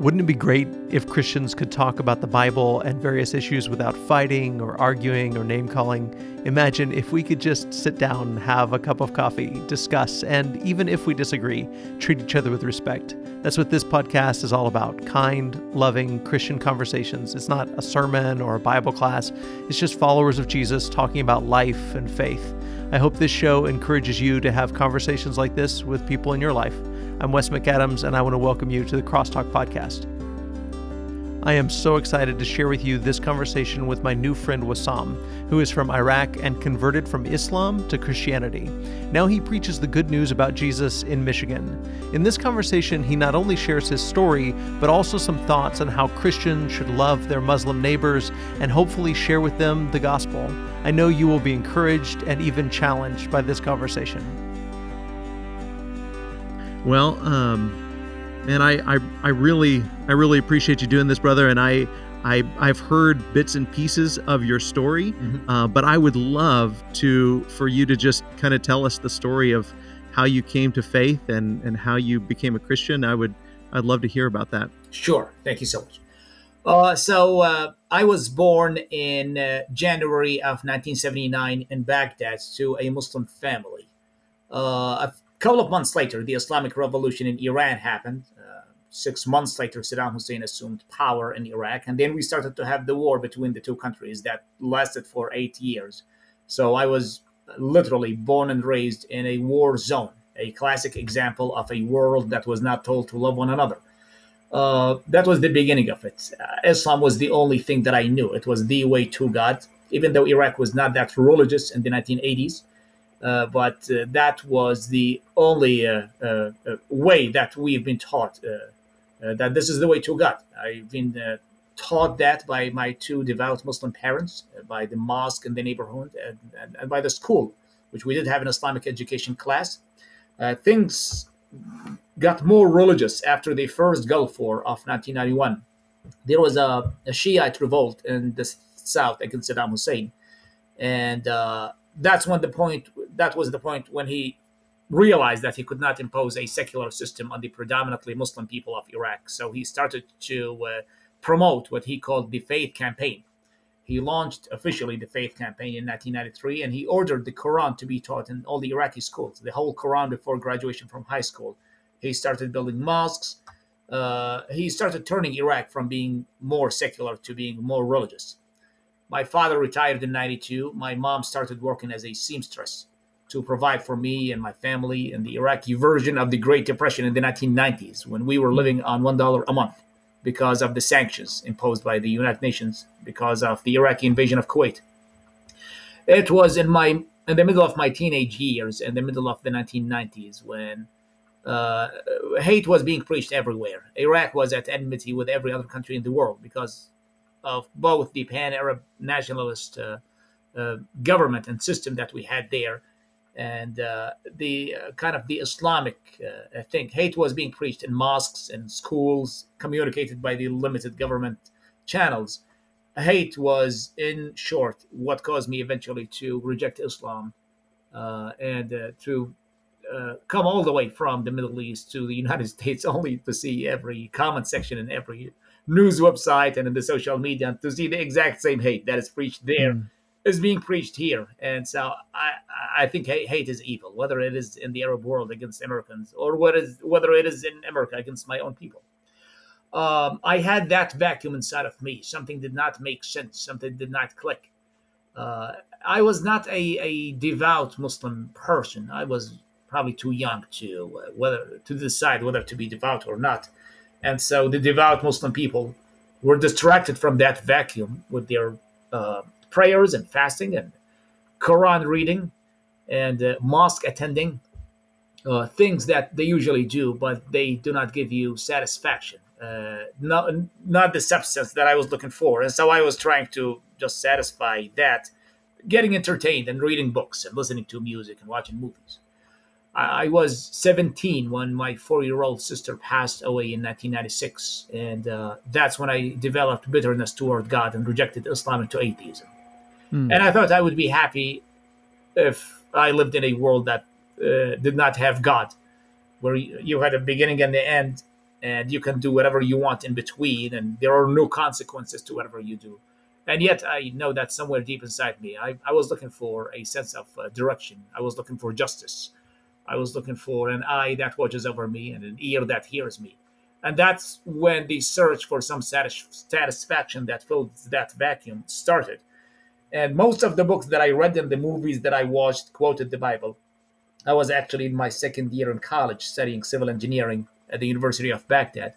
Wouldn't it be great if Christians could talk about the Bible and various issues without fighting or arguing or name calling? Imagine if we could just sit down, have a cup of coffee, discuss, and even if we disagree, treat each other with respect. That's what this podcast is all about kind, loving Christian conversations. It's not a sermon or a Bible class, it's just followers of Jesus talking about life and faith. I hope this show encourages you to have conversations like this with people in your life. I'm Wes McAdams, and I want to welcome you to the Crosstalk Podcast. I am so excited to share with you this conversation with my new friend Wissam, who is from Iraq and converted from Islam to Christianity. Now he preaches the good news about Jesus in Michigan. In this conversation, he not only shares his story, but also some thoughts on how Christians should love their Muslim neighbors and hopefully share with them the gospel. I know you will be encouraged and even challenged by this conversation. Well, um, man, I, I, I really, I really appreciate you doing this, brother. And I, I, I've heard bits and pieces of your story, mm-hmm. uh, but I would love to, for you to just kind of tell us the story of how you came to faith and, and how you became a Christian. I would, I'd love to hear about that. Sure. Thank you so much. Uh, so uh, I was born in uh, January of 1979 in Baghdad to a Muslim family. Couple of months later, the Islamic Revolution in Iran happened. Uh, six months later, Saddam Hussein assumed power in Iraq, and then we started to have the war between the two countries that lasted for eight years. So I was literally born and raised in a war zone, a classic example of a world that was not told to love one another. Uh, that was the beginning of it. Uh, Islam was the only thing that I knew. It was the way to God, even though Iraq was not that religious in the 1980s. Uh, but uh, that was the only uh, way that we've been taught that this is the way to God. I've been taught that by my two devout Muslim parents, by the mosque in the neighborhood, and, and, and, by the school, which we did have an Islamic education class. things got more religious after the first Gulf War of 1991. There was a, a Shiite revolt in the south against Saddam Hussein, and uh, that's when the point that was the point when he realized that he could not impose a secular system on the predominantly Muslim people of Iraq. So he started to uh, promote what he called the Faith Campaign. He launched officially the Faith Campaign in 1993, and he ordered the Quran to be taught in all the Iraqi schools, the whole Quran before graduation from high school. He started building mosques. Uh, he started turning Iraq from being more secular to being more religious. My father retired in 92. My mom started working as a seamstress to provide for me and my family in the Iraqi version of the Great Depression in the 1990s when we were living on $1 a month because of the sanctions imposed by the United Nations because of the Iraqi invasion of Kuwait. It was in my in the middle of my teenage years, in the middle of the 1990s, when uh, hate was being preached everywhere. Iraq was at enmity with every other country in the world because of both the pan-Arab nationalist uh, uh, government and system that we had there, and uh, the uh, kind of the Islamic uh, thing. Hate was being preached in mosques and schools, communicated by the limited government channels. Hate was, in short, what caused me eventually to reject Islam uh, and to uh, come all the way from the Middle East to the United States only to see every comment section in every news website and in the social media to see the exact same hate that is preached there mm. Is being preached here. And so I, I think hate is evil, whether it is in the Arab world against Americans or what is, whether it is in America against my own people. Um, I had that vacuum inside of me. Something did not make sense. Something did not click. Uh, I was not a, a devout Muslim person. I was probably too young to uh, whether to decide whether to be devout or not. And so the devout Muslim people were distracted from that vacuum with their uh, prayers and fasting and Quran reading and uh, mosque attending, uh, things that they usually do, but they do not give you satisfaction. Uh, not, not the substance that I was looking for. And so I was trying to just satisfy that, getting entertained and reading books and listening to music and watching movies. I was 17 when my four year old sister passed away in 1996. And uh, that's when I developed bitterness toward God and rejected Islam into atheism. Mm. And I thought I would be happy if I lived in a world that uh, did not have God, where you had a beginning and the end, and you can do whatever you want in between, and there are no consequences to whatever you do. And yet, I know that somewhere deep inside me, I, I was looking for a sense of uh, direction. I was looking for justice. I was looking for an eye that watches over me and an ear that hears me. And that's when the search for some satis- satisfaction that fills that vacuum started. And most of the books that I read and the movies that I watched quoted the Bible. I was actually in my second year in college studying civil engineering at the University of Baghdad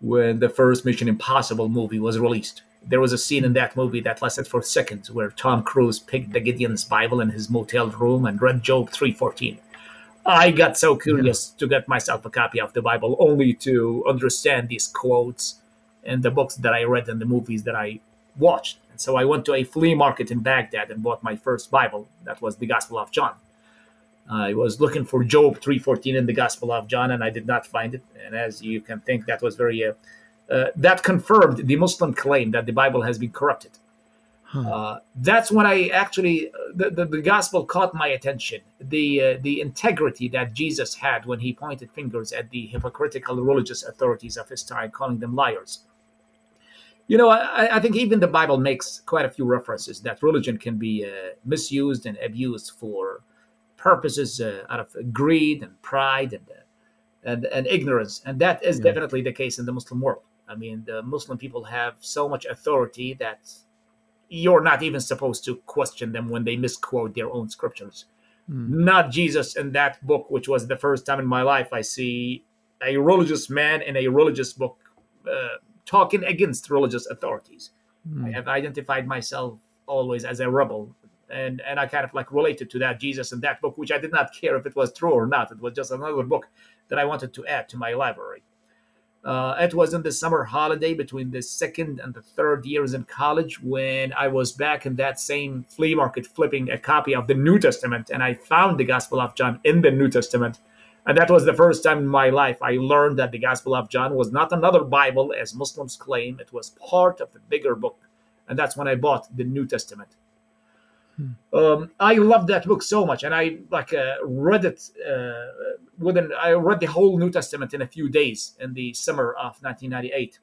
when the first Mission Impossible movie was released. There was a scene in that movie that lasted for seconds where Tom Cruise picked the Gideon's Bible in his motel room and read Job 314. I got so curious to get myself a copy of the Bible only to understand these quotes in the books that I read and the movies that I watched. And so I went to a flea market in Baghdad and bought my first Bible. That was the Gospel of John. I was looking for Job 3:14 in the Gospel of John, and I did not find it. And as you can think, that was very uh, uh, that confirmed the Muslim claim that the Bible has been corrupted. Huh. Uh, that's when I actually uh, the, the, the, gospel caught my attention. The uh, the integrity that Jesus had when he pointed fingers at the hypocritical religious authorities of his time, calling them liars. You know, I, I think even the Bible makes quite a few references that religion can be uh, misused and abused for purposes uh, out of greed and pride and, uh, and and ignorance, and that is yeah. definitely the case in the Muslim world. I mean, the Muslim people have so much authority that you're not even supposed to question them when they misquote their own scriptures. Mm. Not Jesus in that book, which was the first time in my life I see a religious man in a religious book uh, talking against religious authorities. Mm. I have identified myself always as a rebel and and I kind of like related to that Jesus in that book, which I did not care if it was true or not. It was just another book that I wanted to add to my library. Uh, it was in the summer holiday between the second and the third years in college when I was back in that same flea market flipping a copy of the New Testament, and I found the Gospel of John in the New Testament. And that was the first time in my life I learned that the Gospel of John was not another Bible, as Muslims claim. It was part of a bigger book. And that's when I bought the New Testament. Hmm. Um, I love that book so much, and I like uh, read it uh, within. I read the whole New Testament in a few days in the summer of 1998.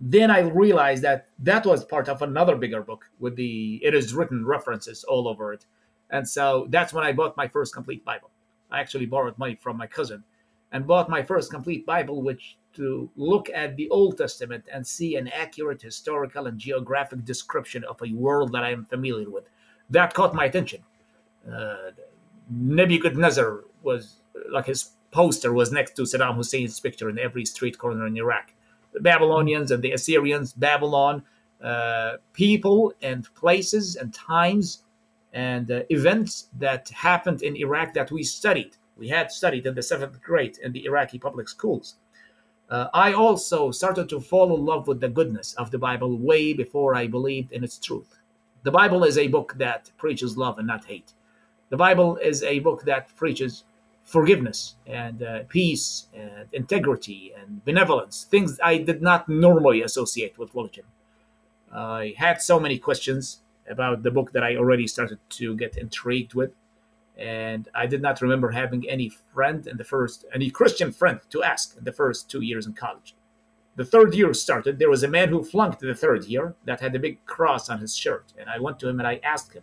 Then I realized that that was part of another bigger book with the it is written references all over it, and so that's when I bought my first complete Bible. I actually borrowed money from my cousin and bought my first complete Bible, which to look at the Old Testament and see an accurate historical and geographic description of a world that I am familiar with that caught my attention. Uh, Nebuchadnezzar was like his poster was next to Saddam Hussein's picture in every street corner in Iraq. The Babylonians and the Assyrians, Babylon, uh, people and places and times and uh, events that happened in Iraq that we studied. We had studied in the seventh grade in the Iraqi public schools. Uh, I also started to fall in love with the goodness of the Bible way before I believed in its truth. The Bible is a book that preaches love and not hate. The Bible is a book that preaches forgiveness and uh, peace and integrity and benevolence, things I did not normally associate with religion. I had so many questions about the book that I already started to get intrigued with. And I did not remember having any friend in the first, any Christian friend to ask in the first two years in college the third year started, there was a man who flunked the third year that had a big cross on his shirt. And I went to him and I asked him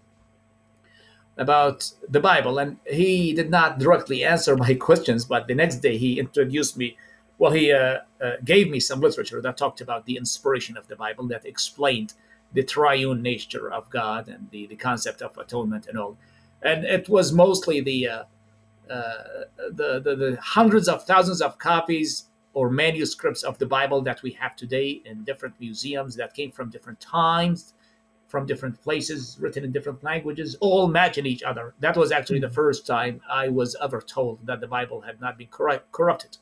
about the Bible. And he did not directly answer my questions, but the next day he introduced me. Well, he uh, uh, gave me some literature that talked about the inspiration of the Bible, that explained the triune nature of God and the, the concept of atonement and all. And it was mostly the, uh, uh the, the, the hundreds of thousands of copies or manuscripts of the Bible that we have today in different museums that came from different times, from different places, written in different languages, all matching each other. That was actually the first time I was ever told that the Bible had not been corrupt, corrupted.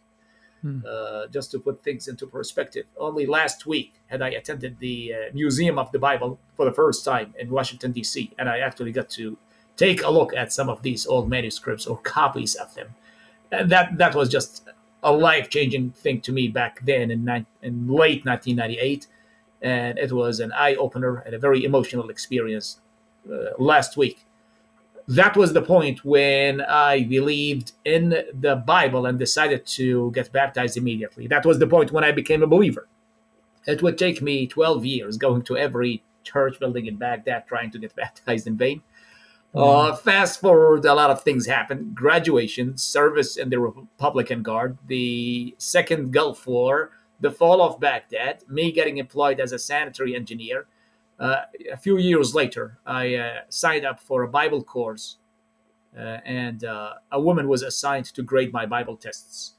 Hmm. Uh, just to put things into perspective, only last week had I attended the uh, Museum of the Bible for the first time in Washington, D.C., and I actually got to take a look at some of these old manuscripts or copies of them. And that, that was just a life changing thing to me back then in, ni- in late 1998. And it was an eye opener and a very emotional experience uh, last week. That was the point when I believed in the Bible and decided to get baptized immediately. That was the point when I became a believer. It would take me 12 years going to every church building in Baghdad trying to get baptized in vain. Uh, fast forward, a lot of things happened. Graduation, service in the Republican Guard, the Second Gulf War, the fall of Baghdad, me getting employed as a sanitary engineer, uh, a few years later, I uh, signed up for a Bible course, uh, and uh, a woman was assigned to grade my Bible tests.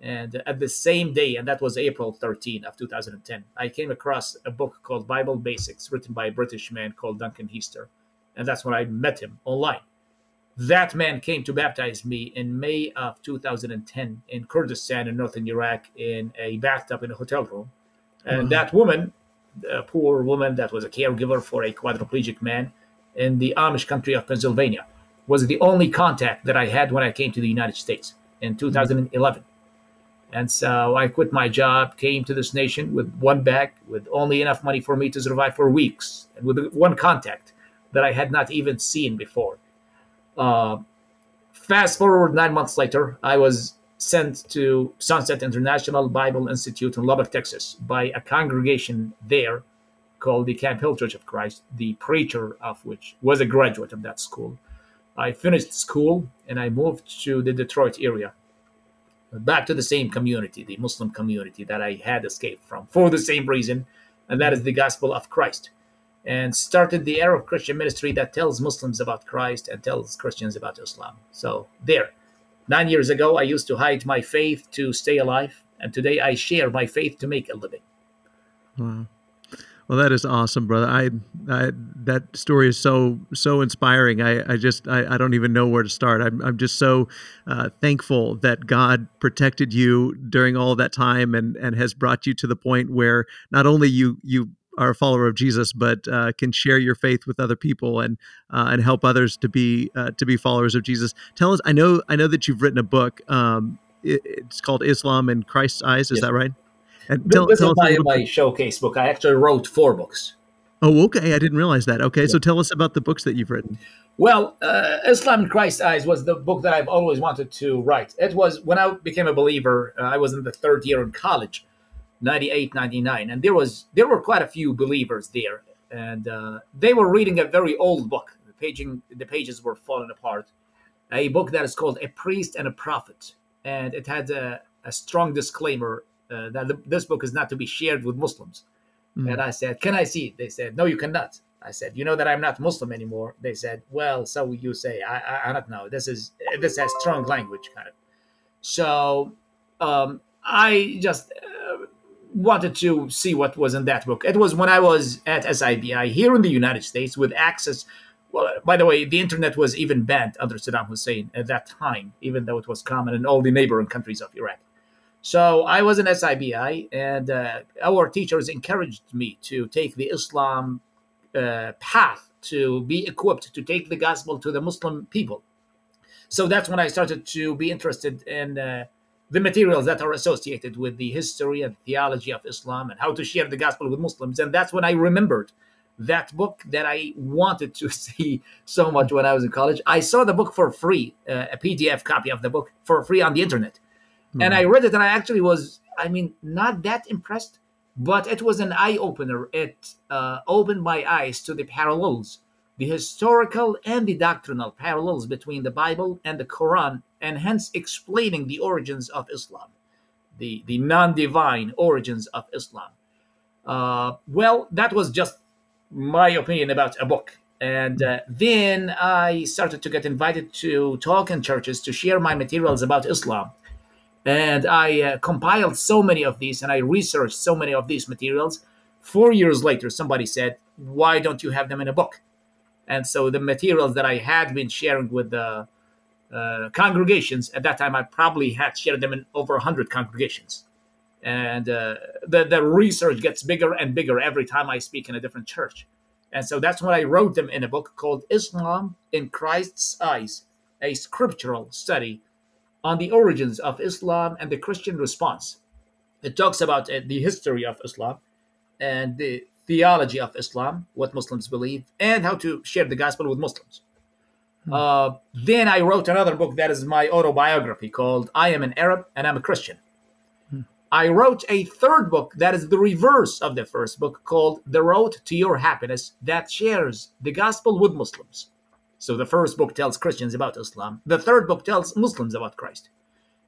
And at the same day, and that was April 13 of 2010, I came across a book called Bible Basics, written by a British man called Duncan Heaster, and that's when I met him online. That man came to baptize me in May of 2010 in Kurdistan in northern Iraq in a bathtub in a hotel room. And that woman a poor woman that was a caregiver for a quadriplegic man in the Amish country of Pennsylvania. Was the only contact that I had when I came to the United States in 2011. And so I quit my job, came to this nation with one bag, with only enough money for me to survive for weeks, and with one contact that I had not even seen before. Uh, fast forward nine months later, I was sent to Sunset International Bible Institute in Lubbock, Texas, by a congregation there called the Camp Hill Church of Christ, the preacher of which was a graduate of that school. I finished school and I moved to the Detroit area, back to the same community, the Muslim community that I had escaped from for the same reason, and that is the gospel of Christ. And started the Arab Christian ministry that tells Muslims about Christ and tells Christians about Islam. So, there Nine years ago, I used to hide my faith to stay alive, and today I share my faith to make a living. Wow. Well, that is awesome, brother. I, I that story is so so inspiring. I, I just I, I don't even know where to start. I'm I'm just so uh, thankful that God protected you during all that time and and has brought you to the point where not only you you are a follower of Jesus, but uh, can share your faith with other people and uh, and help others to be uh, to be followers of Jesus. Tell us. I know I know that you've written a book. Um, it, it's called Islam in Christ's Eyes. Is yes. that right? And tell, this tell is my, my showcase book. I actually wrote four books. Oh, okay. I didn't realize that. Okay, yeah. so tell us about the books that you've written. Well, uh, Islam in Christ's Eyes was the book that I've always wanted to write. It was when I became a believer. Uh, I was in the third year in college, 98 99 and there was there were quite a few believers there. And uh, they were reading a very old book. The paging the pages were falling apart. A book that is called a priest and a prophet. And it had a, a strong disclaimer uh, that the, this book is not to be shared with muslims. Mm. and i said can i see it? They said no you cannot. I said you know that i'm not muslim anymore. They said well so you say. I i, I don't know. This is this has strong language kind of. So um, i just wanted to see what was in that book. It was when I was at SIBI here in the United States with access. Well, by the way, the internet was even banned under Saddam Hussein at that time, even though it was common in all the neighboring countries of Iraq. So I was in SIBI, and uh, our teachers encouraged me to take the Islam uh, path to be equipped to take the gospel to the Muslim people. So that's when I started to be interested in. Uh, the materials that are associated with the history and theology of Islam and how to share the gospel with Muslims. And that's when I remembered that book that I wanted to see so much when I was in college. I saw the book for free, uh, a PDF copy of the book for free on the internet. Mm-hmm. And I read it and I actually was, I mean, not that impressed, but it was an eye opener. It uh, opened my eyes to the parallels the historical and the doctrinal parallels between the Bible and the Quran, and hence explaining the origins of Islam, the, the non divine origins of Islam. Uh, well, that was just my opinion about a book. And uh, then I started to get invited to talk in churches to share my materials about Islam. And I uh, compiled so many of these and I researched so many of these materials. Four years later, somebody said, Why don't you have them in a book? And so the materials that I had been sharing with the uh, congregations at that time, I probably had shared them in over 100 congregations. And uh, the, the research gets bigger and bigger every time I speak in a different church. And so that's when I wrote them in a book called Islam in Christ's Eyes, a scriptural study on the origins of Islam and the Christian response. It talks about uh, the history of Islam and the theology of Islam, what Muslims believe, and how to share the gospel with Muslims. Hmm. Uh, then I wrote another book that is my autobiography called I Am an Arab and I'm a Christian. Hmm. I wrote a third book that is the reverse of the first book called The Road to Your Happiness that shares the gospel with Muslims. So the first book tells Christians about Islam, the third book tells Muslims about Christ.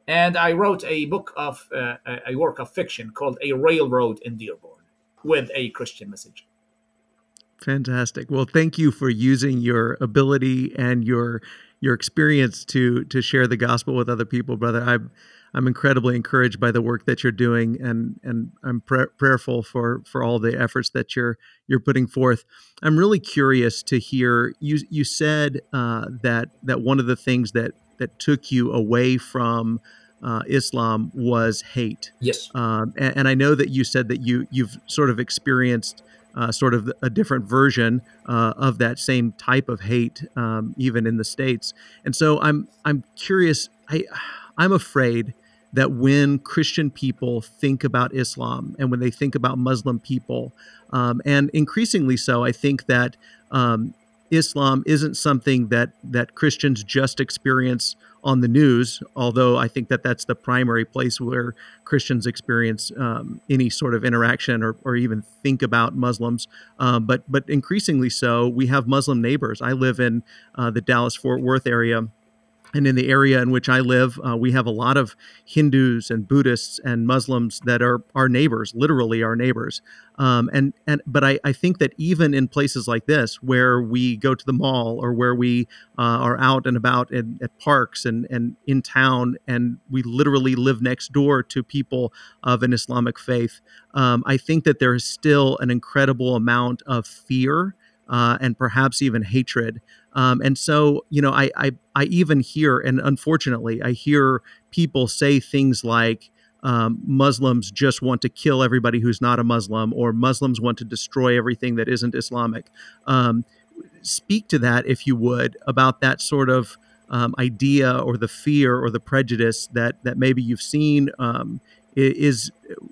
And I wrote a book of uh, a work of fiction called A Railroad in Dearborn with a Christian message. Fantastic. Well, thank you for using your ability and your your experience to to share the gospel with other people, brother. I'm I'm incredibly encouraged by the work that you're doing, and and I'm pr- prayerful for for all the efforts that you're you're putting forth. I'm really curious to hear you. You said uh, that that one of the things that that took you away from uh, Islam was hate. Yes. Um, and, and, I know that you said that you you've sort of experienced uh, sort of a different version uh, of that same type of hate, um, even in the states. And so I'm I'm curious. I I'm afraid that when Christian people think about Islam and when they think about Muslim people, um, and increasingly so, I think that um, Islam isn't something that that Christians just experience on the news, although I think that that's the primary place where Christians experience um, any sort of interaction or, or even think about Muslims. Um, but but increasingly so, we have Muslim neighbors. I live in uh, the Dallas Fort Worth area and in the area in which I live, uh, we have a lot of Hindus and Buddhists and Muslims that are our neighbors, literally our neighbors. Um, and and but I, I think that even in places like this, where we go to the mall or where we uh, are out and about in, at parks and and in town, and we literally live next door to people of an Islamic faith, um, I think that there is still an incredible amount of fear uh, and perhaps even hatred um, and so, you know, I, I, I even hear, and unfortunately, I hear people say things like, um, Muslims just want to kill everybody who's not a Muslim, or Muslims want to destroy everything that isn't Islamic. Um, speak to that, if you would, about that sort of um, idea or the fear or the prejudice that that maybe you've seen um, is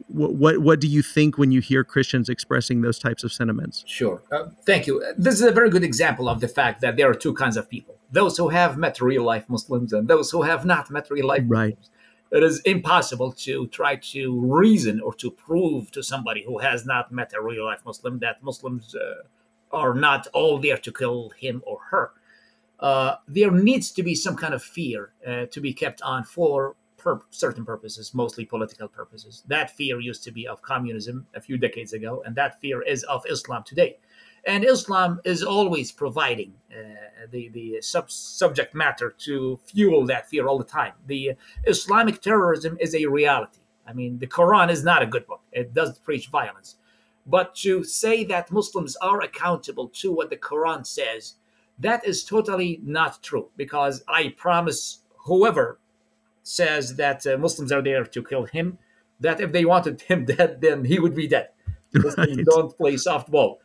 what what do you think when you hear Christians expressing those types of sentiments? Sure, uh, thank you. This is a very good example of the fact that there are two kinds of people: those who have met real life Muslims and those who have not met real life right. Muslims. It is impossible to try to reason or to prove to somebody who has not met a real life Muslim that Muslims uh, are not all there to kill him or her. Uh, there needs to be some kind of fear uh, to be kept on for per certain purposes, mostly political purposes. That fear used to be of communism a few decades ago, and that fear is of Islam today. And Islam is always providing uh, the the sub- subject matter to fuel that fear all the time. The Islamic terrorism is a reality. I mean, the Quran is not a good book; it does preach violence. But to say that Muslims are accountable to what the Quran says, that is totally not true. Because I promise whoever says that uh, Muslims are there to kill him, that if they wanted him dead, then he would be dead. They don't play softball.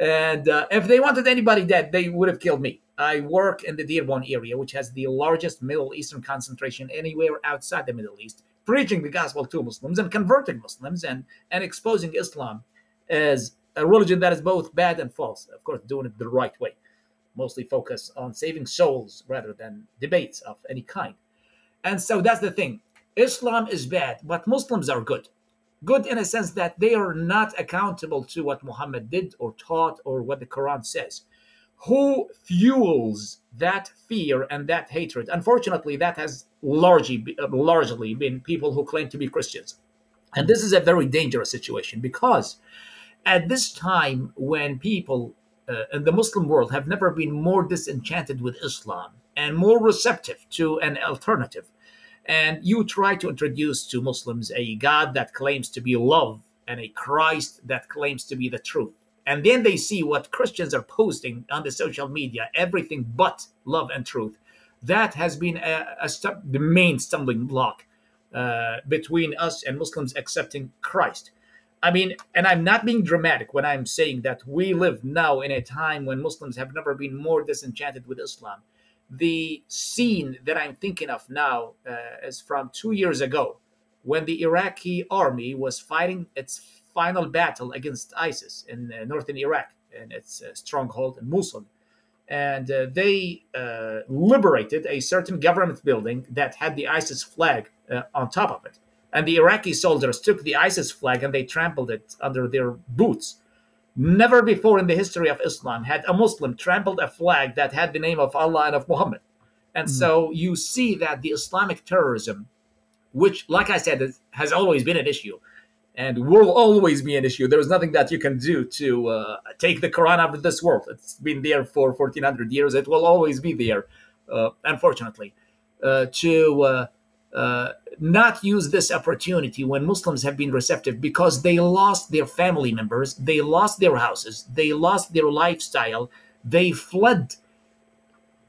And uh, if they wanted anybody dead, they would have killed me. I work in the Dearborn area, which has the largest Middle Eastern concentration anywhere outside the Middle East, preaching the gospel to Muslims and converting Muslims and, and exposing Islam as a religion that is both bad and false. Of course, doing it the right way, mostly focus on saving souls rather than debates of any kind. And so that's the thing. Islam is bad, but Muslims are good. Good in a sense that they are not accountable to what Muhammad did or taught or what the Quran says. Who fuels that fear and that hatred? Unfortunately, that has largely, largely been people who claim to be Christians. And this is a very dangerous situation because at this time when people uh, in the Muslim world have never been more disenchanted with Islam and more receptive to an alternative. And you try to introduce to Muslims a God that claims to be love and a Christ that claims to be the truth. And then they see what Christians are posting on the social media, everything but love and truth. That has been a, a the main stumbling block uh, between us and Muslims accepting Christ. I mean, and I'm not being dramatic when I'm saying that we live now in a time when Muslims have never been more disenchanted with Islam the scene that I'm thinking of now uh, is from two years ago when the Iraqi army was fighting its final battle against ISIS in uh, northern Iraq and its uh, stronghold in Mosul. and uh, they uh, liberated a certain government building that had the ISIS flag uh, on top of it. And the Iraqi soldiers took the ISIS flag and they trampled it under their boots. Never before in the history of Islam had a Muslim trampled a flag that had the name of Allah and of Muhammad. And mm. so you see that the Islamic terrorism, which, like I said, has always been an issue, and will always be an issue. There is nothing that you can do to uh, take the Quran out of this world. It's been there for 1400 years. It will always be there, uh, unfortunately. Uh, to uh, not use this opportunity when Muslims have been receptive because they lost their family members, they lost their houses, they lost their lifestyle, they fled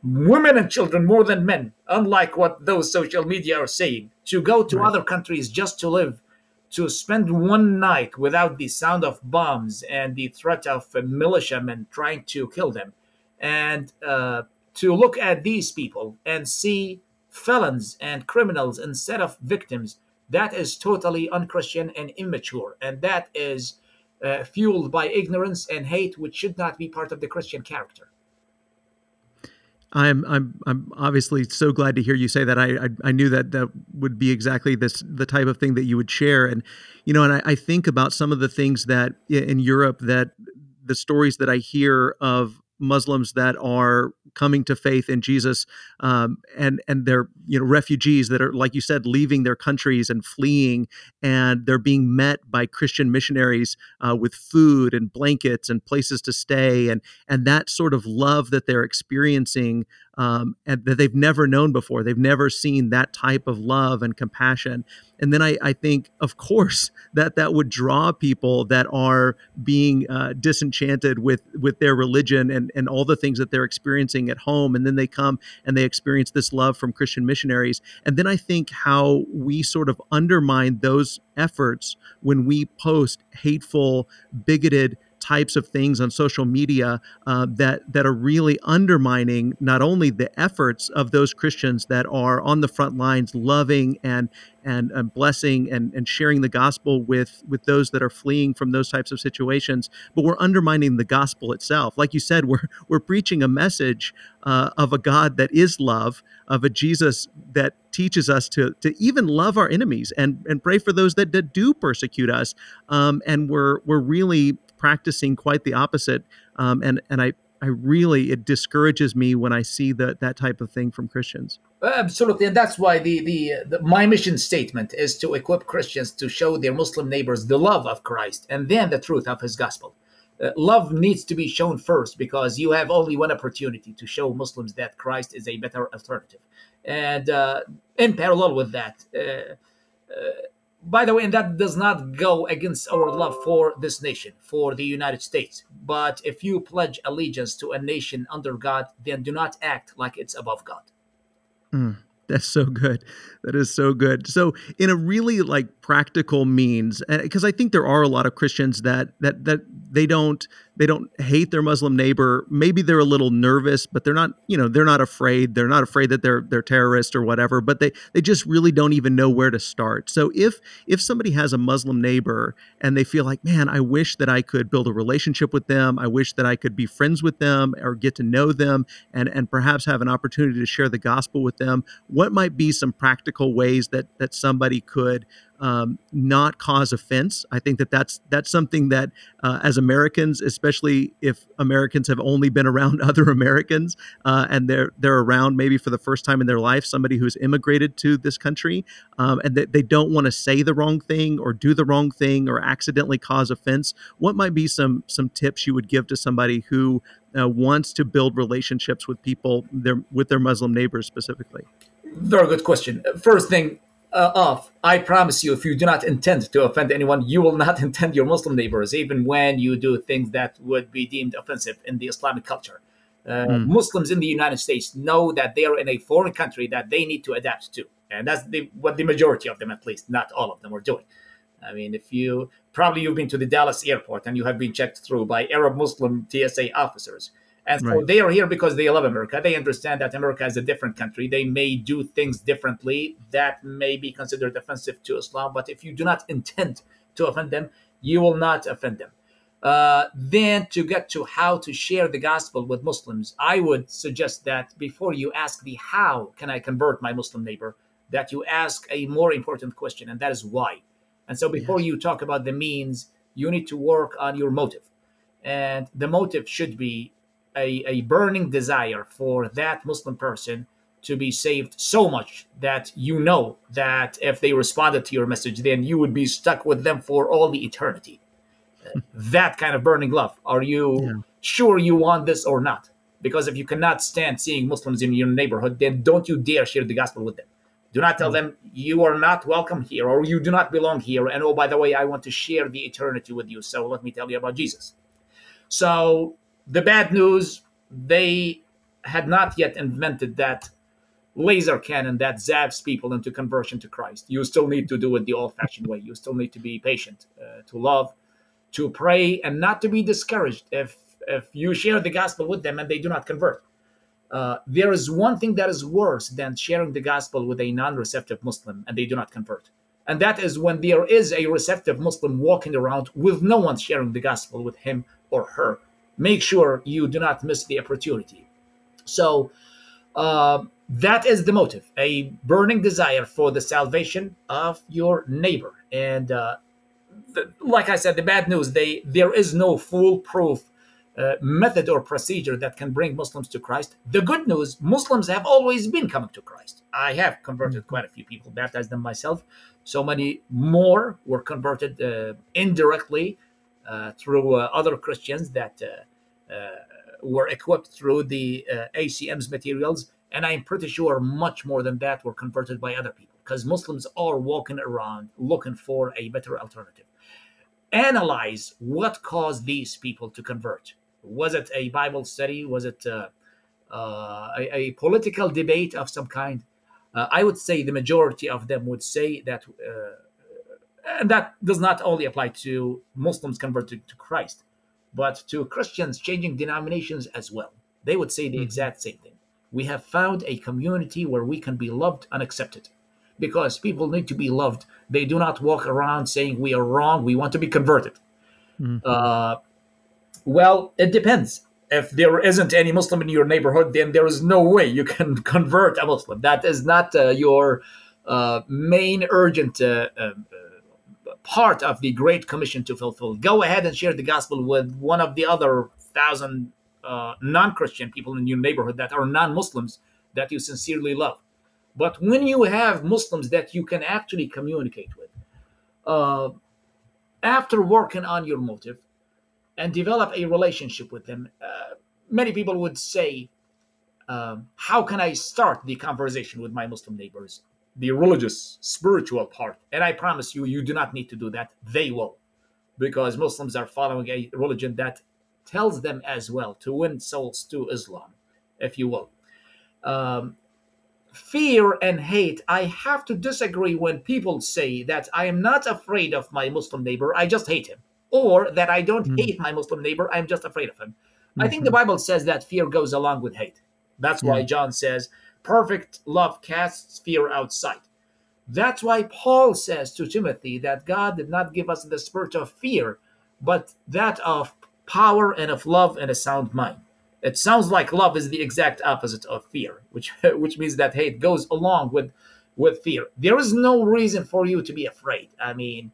women and children more than men, unlike what those social media are saying, to go to right. other countries just to live to spend one night without the sound of bombs and the threat of militiamen trying to kill them, and uh, to look at these people and see felons and criminals instead of victims, that is totally unchristian and immature, and that is uh, fueled by ignorance and hate, which should not be part of the Christian character. I'm I'm I'm obviously so glad to hear you say that. I I, I knew that that would be exactly this the type of thing that you would share, and you know, and I, I think about some of the things that in Europe that the stories that I hear of Muslims that are coming to faith in Jesus, um, and and they're you know refugees that are like you said leaving their countries and fleeing, and they're being met by Christian missionaries uh, with food and blankets and places to stay, and and that sort of love that they're experiencing um, and that they've never known before. They've never seen that type of love and compassion. And then I, I think, of course, that that would draw people that are being uh, disenchanted with with their religion and and all the things that they're experiencing at home. And then they come and they experience this love from Christian missionaries. And then I think how we sort of undermine those efforts when we post hateful, bigoted types of things on social media uh, that that are really undermining not only the efforts of those Christians that are on the front lines, loving and and, and blessing and, and sharing the gospel with with those that are fleeing from those types of situations, but we're undermining the gospel itself. Like you said, we're we're preaching a message uh, of a God that is love, of a Jesus that teaches us to to even love our enemies and and pray for those that, that do persecute us. Um, and we're we're really practicing quite the opposite. Um, and and I I really it discourages me when I see that that type of thing from Christians. Absolutely, and that's why the, the, the my mission statement is to equip Christians to show their Muslim neighbors the love of Christ and then the truth of His gospel. Uh, love needs to be shown first because you have only one opportunity to show Muslims that Christ is a better alternative. And uh, in parallel with that, uh, uh by the way, and that does not go against our love for this nation, for the United States. But if you pledge allegiance to a nation under God, then do not act like it's above God. Mm. That's so good. That is so good. So, in a really like practical means, eh, because I think there are a lot of Christians that that that they don't they don't hate their Muslim neighbor. Maybe they're a little nervous, but they're not. You know, they're not afraid. They're not afraid that they're they're terrorists or whatever. But they they just really don't even know where to start. So if if somebody has a Muslim neighbor and they feel like, man, I wish that I could build a relationship with them. I wish that I could be friends with them or get to know them and and perhaps have an opportunity to share the gospel with them what might be some practical ways that that somebody could um, not cause offense. I think that that's that's something that uh, as Americans, especially if Americans have only been around other Americans uh, and they're they're around maybe for the first time in their life somebody who's immigrated to this country um, and that they don't want to say the wrong thing or do the wrong thing or accidentally cause offense. What might be some some tips you would give to somebody who uh, wants to build relationships with people their, with their Muslim neighbors specifically? Very good question. First thing, uh, off, I promise you, if you do not intend to offend anyone, you will not intend your Muslim neighbors, even when you do things that would be deemed offensive in the Islamic culture. Uh, mm. Muslims in the United States know that they are in a foreign country that they need to adapt to, and that's the, what the majority of them, at least, not all of them, are doing. I mean, if you probably you've been to the Dallas airport and you have been checked through by Arab Muslim TSA officers, and so right. they are here because they love America. They understand that America is a different country. They may do things differently that may be considered offensive to Islam. But if you do not intend to offend them, you will not offend them. Uh, then to get to how to share the gospel with Muslims, I would suggest that before you ask the how can I convert my Muslim neighbor, that you ask a more important question, and that is why. And so before yes. you talk about the means, you need to work on your motive. And the motive should be a, a burning desire for that Muslim person to be saved so much that you know that if they responded to your message, then you would be stuck with them for all the eternity that kind of burning love. Are you yeah. sure you want this or not? Because if you cannot stand seeing Muslims in your neighborhood, then don't you dare share the gospel with them. Do not tell them you are not welcome here or you do not belong here. And oh, by the way, I want to share the eternity with you. So let me tell you about Jesus. So the bad news, they had not yet invented that laser cannon that zaps people into conversion to Christ. You still need to do it the old fashioned way. You still need to be patient, uh, to love, to pray and not to be discouraged if if you share the gospel with them and they do not convert. Uh, there is one thing that is worse than sharing the gospel with a non-receptive Muslim and they do not convert, and that is when there is a receptive Muslim walking around with no one sharing the gospel with him or her. Make sure you do not miss the opportunity. So. Uh, that is the motive a burning desire for the salvation of your neighbor and uh, the, like I said, the bad news they there is no foolproof uh, method or procedure that can bring Muslims to Christ. The good news, Muslims have always been coming to Christ. I have converted quite a few people, baptized them myself. So many more were converted uh, indirectly uh, through uh, other Christians that uh, were equipped through the ACM's materials. And I'm pretty sure much more than that were converted by other people because Muslims are walking around looking for a better alternative analyze what caused these people to convert. Was it a Bible study? Was it uh, uh, a, a, political debate of some kind? Uh, I would say the majority of them would say that, uh, and that does not only apply to Muslims converted to Christ, but to Christians changing denominations as well. They would say the mm-hmm. exact same thing. We have found a community where we can be loved and accepted because people need to be loved. They do not walk around saying we are wrong. We want to be converted. Mm-hmm. Uh, well, it depends. If there isn't any Muslim in your neighborhood, then there is no way you can convert a Muslim. That is not uh, your uh, main urgent uh, uh, part of the Great Commission to fulfill. Go ahead and share the gospel with one of the other thousand uh, non Christian people in your neighborhood that are non Muslims that you sincerely love. But when you have Muslims that you can actually communicate with, uh, after working on your motive and develop a relationship with them, uh, many people would say, um, How can I start the conversation with my Muslim neighbors? The religious, spiritual part. And I promise you, you do not need to do that. They will. Because Muslims are following a religion that tells them as well to win souls to Islam, if you will. Um, fear and hate, I have to disagree when people say that I am not afraid of my Muslim neighbor, I just hate him. Or that I don't mm-hmm. hate my Muslim neighbor, I'm just afraid of him. Mm-hmm. I think the mm-hmm. Bible says that fear goes along with hate. That's yeah. why John says, perfect love casts fear outside. That's why Paul says to Timothy that God did not give us the spirit of fear, but that of power and of love and a sound mind. It sounds like love is the exact opposite of fear, which which means that hate goes along with with fear. There is no reason for you to be afraid. I mean,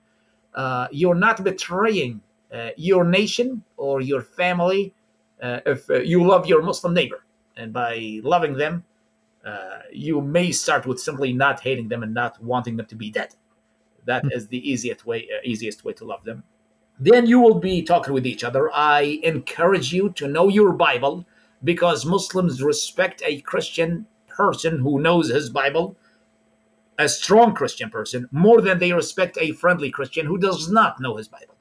uh, you're not betraying uh, your nation or your family uh, if uh, you love your Muslim neighbor, and by loving them, uh, you may start with simply not hating them and not wanting them to be dead. That hmm. is the easiest way uh, easiest way to love them then you will be talking with each other. I encourage you to know your Bible because Muslims respect a Christian person who knows his Bible, a strong Christian person, more than they respect a friendly Christian who does not know his Bible.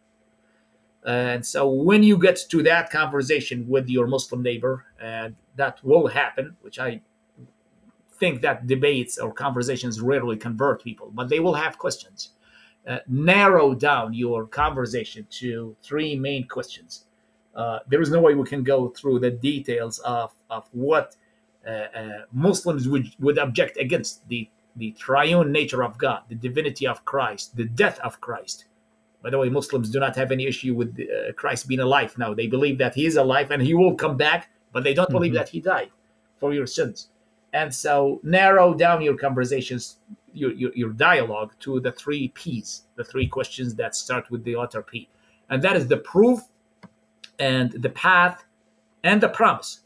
And so when you get to that conversation with your Muslim neighbor, and that will happen, which I think that debates or conversations rarely convert people, but they will have questions uh, narrow down your conversation to three main questions. Uh, there is no way we can go through the details of, of what uh, uh, Muslims would, would object against the, the triune nature of God, the divinity of Christ, the death of Christ. By the way, Muslims do not have any issue with uh, Christ being alive. Now they believe that he is alive and he will come back, but they don't mm-hmm. believe that he died for your sins. And so narrow down your conversations, your, your, your dialogue to the three P's, the three questions that start with the letter P. And that is the proof and the path and the promise.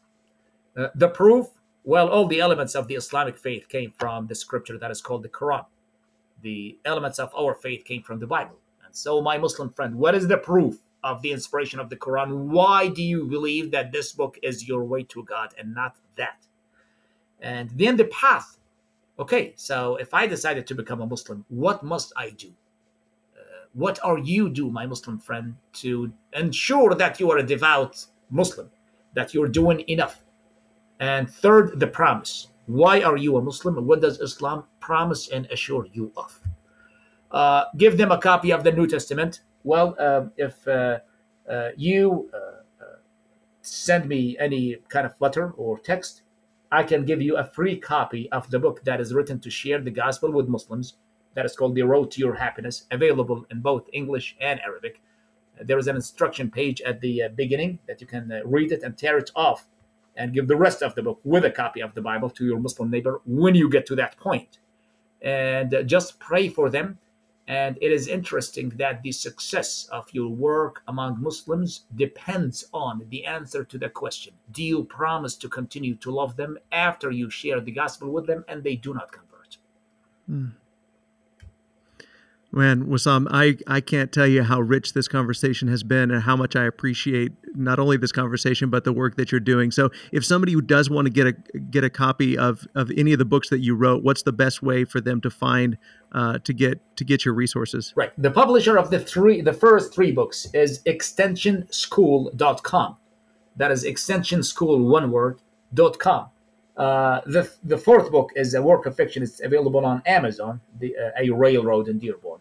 Uh, the proof, well, all the elements of the Islamic faith came from the scripture that is called the Quran. The elements of our faith came from the Bible. And so, my Muslim friend, what is the proof of the inspiration of the Quran? Why do you believe that this book is your way to God and not that? And then the path. Okay, so if I decided to become a Muslim, what must I do? Uh, what are you do, my Muslim friend, to ensure that you are a devout Muslim, that you're doing enough? And third, the promise. Why are you a Muslim? What does Islam promise and assure you of? Uh, give them a copy of the New Testament. Well, uh, if uh, uh you uh, uh, send me any kind of letter or text, I can give you a free copy of the book that is written to share the gospel with Muslims. That is called The Road to Your Happiness, available in both English and Arabic. There is an instruction page at the uh, beginning that you can uh, read it and tear it off and give the rest of the book with a copy of the Bible to your Muslim neighbor when you get to that point. And uh, just pray for them and it is interesting that the success of your work among Muslims depends on the answer to the question Do you promise to continue to love them after you share the gospel with them and they do not convert? Mm. Man, I, I can't tell you how rich this conversation has been and how much I appreciate not only this conversation but the work that you're doing. So, if somebody who does want to get a get a copy of, of any of the books that you wrote, what's the best way for them to find uh, to get to get your resources? Right. The publisher of the three the first three books is extensionschool.com. That is extensionschool one word dot com. Uh, the the fourth book is a work of fiction. It's available on Amazon, the, uh, A Railroad in Dearborn.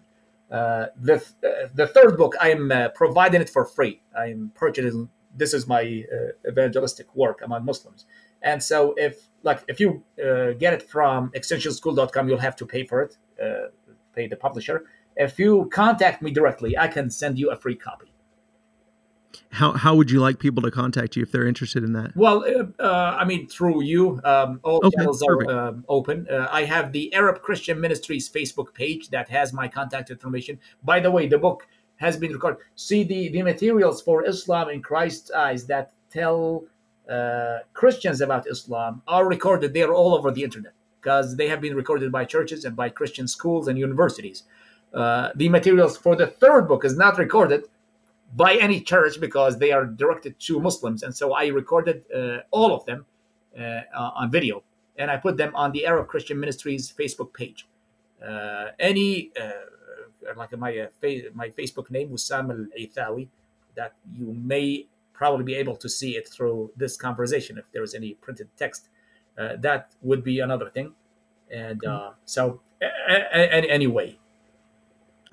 Uh, the uh, the third book, I am uh, providing it for free. I am purchasing. This is my uh, evangelistic work among Muslims. And so, if like if you get it from extensionschool.com, you'll have to pay for it, pay the publisher. If you contact me directly, I can send you a free copy how how would you like people to contact you if they're interested in that? Well, uh, uh I mean through you. Um, all okay, channels perfect. are um, open. Uh, I have the Arab Christian Ministries Facebook page that has my contact information. By the way, the book has been recorded. See the the materials for Islam in Christ's eyes that tell uh, Christians about Islam are recorded. They are all over the internet because they have been recorded by churches and by Christian schools and universities. Uh, the materials for the third book is not recorded by any church because they are directed to Muslims. And so I recorded uh, all of them uh, on video and I put them on the Arab Christian Ministries Facebook page. Uh, any, uh, like my, uh, my Facebook name, Wissam Al Aethawi, that you may probably be able to see it through this conversation if there is any printed text. Uh, that would be another thing. And so, anyway,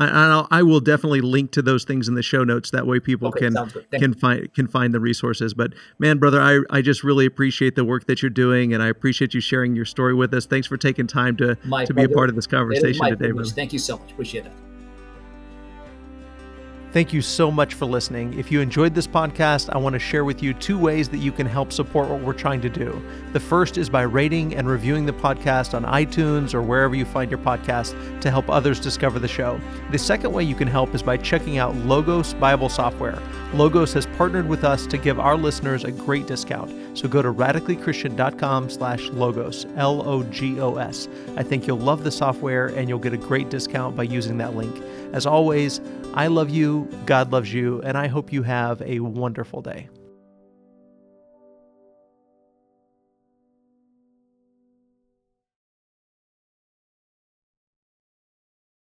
I, I, will definitely link to those things in the show notes. That way, people okay, can can you. find can find the resources. But man, brother, I, I just really appreciate the work that you're doing, and I appreciate you sharing your story with us. Thanks for taking time to my to be a part of this conversation today, brother. Thank you so much. Appreciate it. Thank you so much for listening. If you enjoyed this podcast, I want to share with you two ways that you can help support what we're trying to do. The first is by rating and reviewing the podcast on iTunes or wherever you find your podcast to help others discover the show. The second way you can help is by checking out Logos Bible Software. Logos has partnered with us to give our listeners a great discount. So go to radicallychristian.com slash logos, L-O-G-O-S. I think you'll love the software and you'll get a great discount by using that link. As always, I love you, God loves you, and I hope you have a wonderful day.